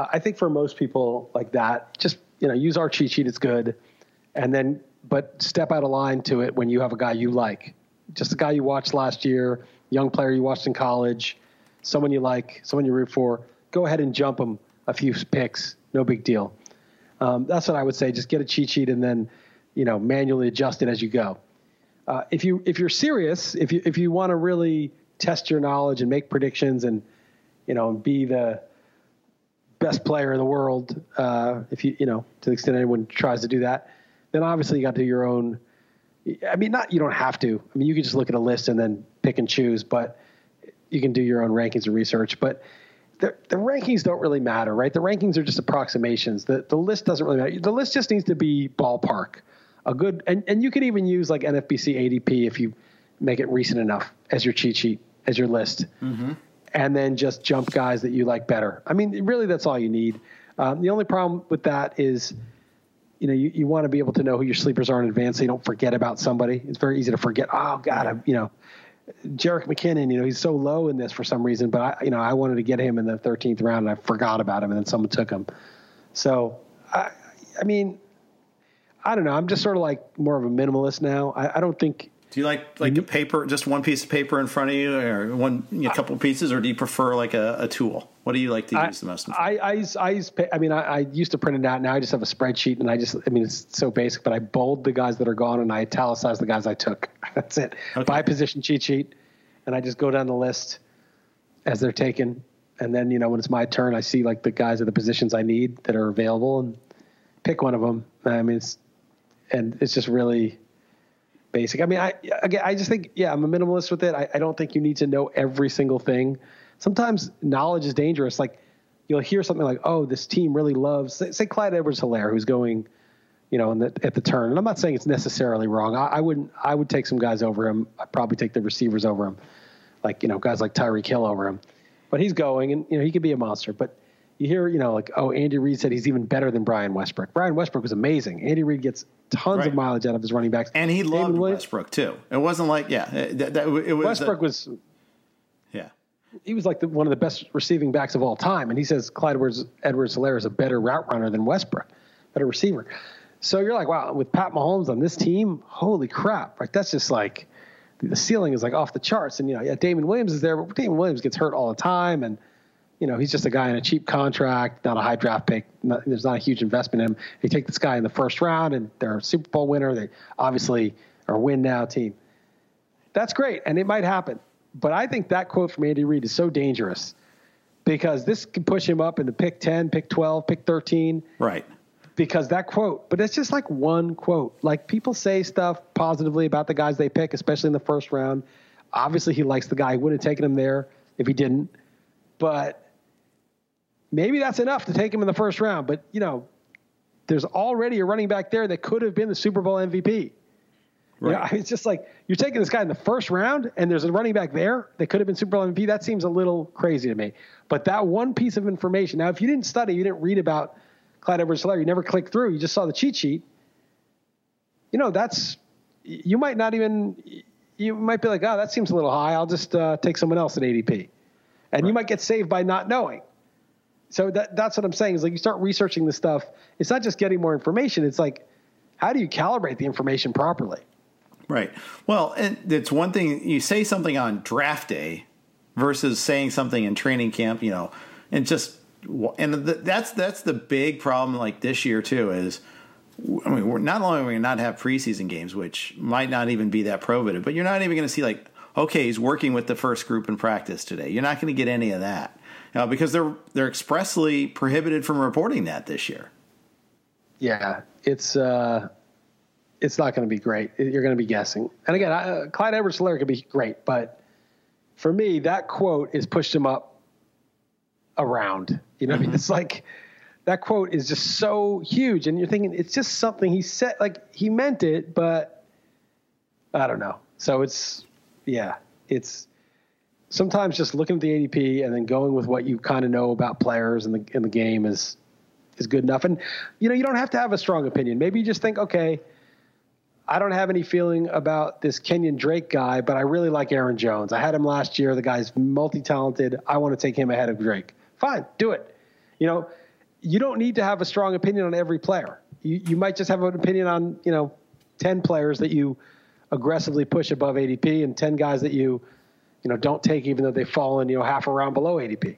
[SPEAKER 2] uh, I think for most people like that, just you know, use our cheat sheet. It's good, and then but step out of line to it when you have a guy you like, just a guy you watched last year, young player you watched in college, someone you like, someone you root for, go ahead and jump them a few picks. No big deal. Um, that's what I would say. Just get a cheat sheet and then, you know, manually adjust it as you go. Uh, if you if you're serious, if you if you want to really test your knowledge and make predictions and you know be the best player in the world, uh, if you you know to the extent anyone tries to do that, then obviously you got to do your own. I mean, not you don't have to. I mean, you can just look at a list and then pick and choose, but you can do your own rankings and research. But the, the rankings don't really matter, right? The rankings are just approximations. The the list doesn't really matter. The list just needs to be ballpark. A good and, and you can even use like NFBC ADP if you make it recent enough as your cheat sheet, as your list. Mm-hmm. And then just jump guys that you like better. I mean, really, that's all you need. Um, the only problem with that is, you know, you, you want to be able to know who your sleepers are in advance so you don't forget about somebody. It's very easy to forget. Oh God, I, you know, Jerick McKinnon, you know, he's so low in this for some reason, but I, you know, I wanted to get him in the 13th round and I forgot about him and then someone took him. So, I, I mean, I don't know. I'm just sort of like more of a minimalist now. I, I don't think.
[SPEAKER 1] Do you like like a mm-hmm. paper, just one piece of paper in front of you, or one you know, couple pieces, or do you prefer like a, a, tool? What do you like to use
[SPEAKER 2] I,
[SPEAKER 1] the most?
[SPEAKER 2] I, I use I use I mean I, I, used to print it out. Now I just have a spreadsheet, and I just I mean it's so basic, but I bold the guys that are gone, and I italicize the guys I took. That's it. Okay. By position cheat sheet and I just go down the list as they're taken. And then, you know, when it's my turn, I see like the guys at the positions I need that are available and pick one of them. I mean, it's, and it's just really basic. I mean, I, again, I just think, yeah, I'm a minimalist with it. I, I don't think you need to know every single thing. Sometimes knowledge is dangerous. Like you'll hear something like, oh, this team really loves, say, say Clyde Edwards Helaire, who's going, you know, the, at the turn. And I'm not saying it's necessarily wrong. I, I, wouldn't. I would take some guys over him. I'd probably take the receivers over him, like you know, guys like Tyreek Hill over him. But he's going, and you know, he could be a monster. But you hear, you know, like oh, Andy Reid said he's even better than Brian Westbrook. Brian Westbrook was amazing. Andy Reid gets tons right. of mileage out of his running backs,
[SPEAKER 1] and he David loved Williams, Westbrook too. It wasn't like yeah, that, that, it was
[SPEAKER 2] Westbrook a, was
[SPEAKER 1] yeah.
[SPEAKER 2] He was like the, one of the best receiving backs of all time, and he says Clyde Edwards Edwards is a better route runner than Westbrook, better receiver. So you're like, wow, with Pat Mahomes on this team, holy crap! Like that's just like the ceiling is like off the charts. And you know, yeah, Damien Williams is there, but Damien Williams gets hurt all the time, and you know he's just a guy in a cheap contract, not a high draft pick. Not, there's not a huge investment in him. They take this guy in the first round, and they're a Super Bowl winner. They obviously are a win now team. That's great, and it might happen. But I think that quote from Andy Reid is so dangerous because this could push him up in the pick 10, pick 12, pick 13.
[SPEAKER 1] Right
[SPEAKER 2] because that quote, but it's just like one quote. Like people say stuff positively about the guys they pick, especially in the first round. Obviously, he likes the guy. He wouldn't have taken him there if he didn't. But maybe that's enough to take him in the first round. But, you know, there's already a running back there that could have been the Super Bowl MVP. Right. You know, it's just like you're taking this guy in the first round, and there's a running back there that could have been Super Bowl MVP. That seems a little crazy to me. But that one piece of information. Now, if you didn't study, you didn't read about Clyde Edwards Helaire, you never clicked through, you just saw the cheat sheet. You know, that's, you might not even, you might be like, oh, that seems a little high. I'll just uh, take someone else at ADP. And right. you might get saved by not knowing. So that, that's what I'm saying is like you start researching this stuff. It's not just getting more information. It's like, how do you calibrate the information properly?
[SPEAKER 1] Right. Well, it's one thing you say something on draft day versus saying something in training camp, you know, and just and that's that's the big problem. Like this year too is, I mean, we're not only are we not have preseason games, which might not even be that probative, but you're not even going to see like, okay, he's working with the first group in practice today. You're not going to get any of that know, because they're they're expressly prohibited from reporting that this year.
[SPEAKER 2] Yeah, it's uh, it's not going to be great. You're going to be guessing. And again, I, uh, Clyde Edwards-Helaire could be great, but for me, that quote is pushed him up around. You know, mm-hmm. I mean, mm-hmm. it's like that quote is just so huge, and you're thinking it's just something he said. Like he meant it, but I don't know. So it's yeah, it's sometimes just looking at the ADP and then going with what you kind of know about players in the in the game is is good enough. And you know, you don't have to have a strong opinion. Maybe you just think, okay, I don't have any feeling about this Kenyan Drake guy, but I really like Aaron Jones. I had him last year. The guy's multi talented. I want to take him ahead of Drake fine, do it. You know, you don't need to have a strong opinion on every player. You, you might just have an opinion on, you know, 10 players that you aggressively push above ADP and 10 guys that you, you know, don't take even though they've fallen, you know, half a round below ADP.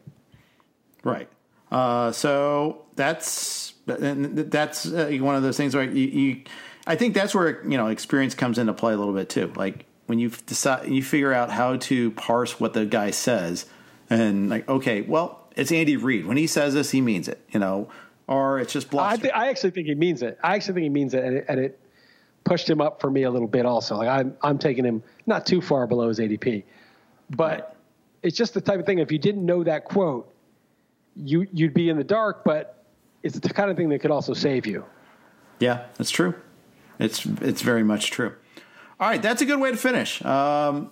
[SPEAKER 1] Right. Uh, so that's that's uh, one of those things where you, you, I think that's where you know experience comes into play a little bit too. Like when you decide, you figure out how to parse what the guy says, and like, okay, well, it's Andy Reid. When he says this, he means it. You know, or it's just bluster.
[SPEAKER 2] I, th- I actually think he means it. I actually think he means it, and it, and it pushed him up for me a little bit also. Like I'm I'm taking him not too far below his ADP, but it's just the type of thing. If you didn't know that quote you you'd be in the dark, but it's the kind of thing that could also save you.
[SPEAKER 1] Yeah, that's true. It's it's very much true. All right, that's a good way to finish. Um,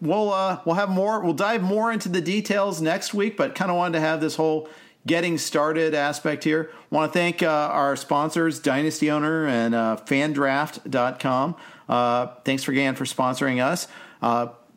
[SPEAKER 1] we'll uh, we'll have more. We'll dive more into the details next week, but kind of wanted to have this whole getting started aspect here. Want to thank uh, our sponsors, Dynasty Owner and uh, FanDraft.com. Uh, thanks again for sponsoring us.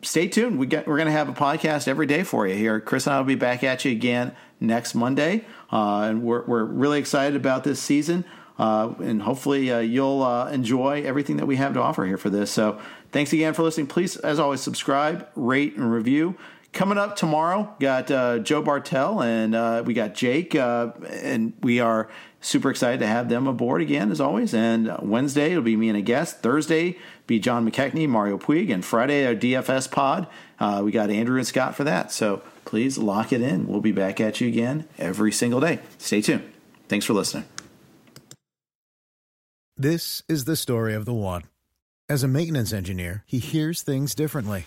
[SPEAKER 1] Stay tuned. We get, we're going to have a podcast every day for you here. Chris and I will be back at you again next Monday. Uh, and we're, we're really excited about this season. Uh, and hopefully uh, you'll uh, enjoy everything that we have to offer here for this. So thanks again for listening. Please, as always, subscribe, rate, and review. Coming up tomorrow, got uh, Joe Bartel and uh, we got Jake, and we are super excited to have them aboard again, as always. And Wednesday, it'll be me and a guest. Thursday, be John McKechnie, Mario Puig, and Friday, our DFS pod. we got Andrew and Scott for that. So please lock it in. We'll be back at you again every single day. Stay tuned. Thanks for listening.
[SPEAKER 3] This is the story of the one. As a maintenance engineer, he hears things differently.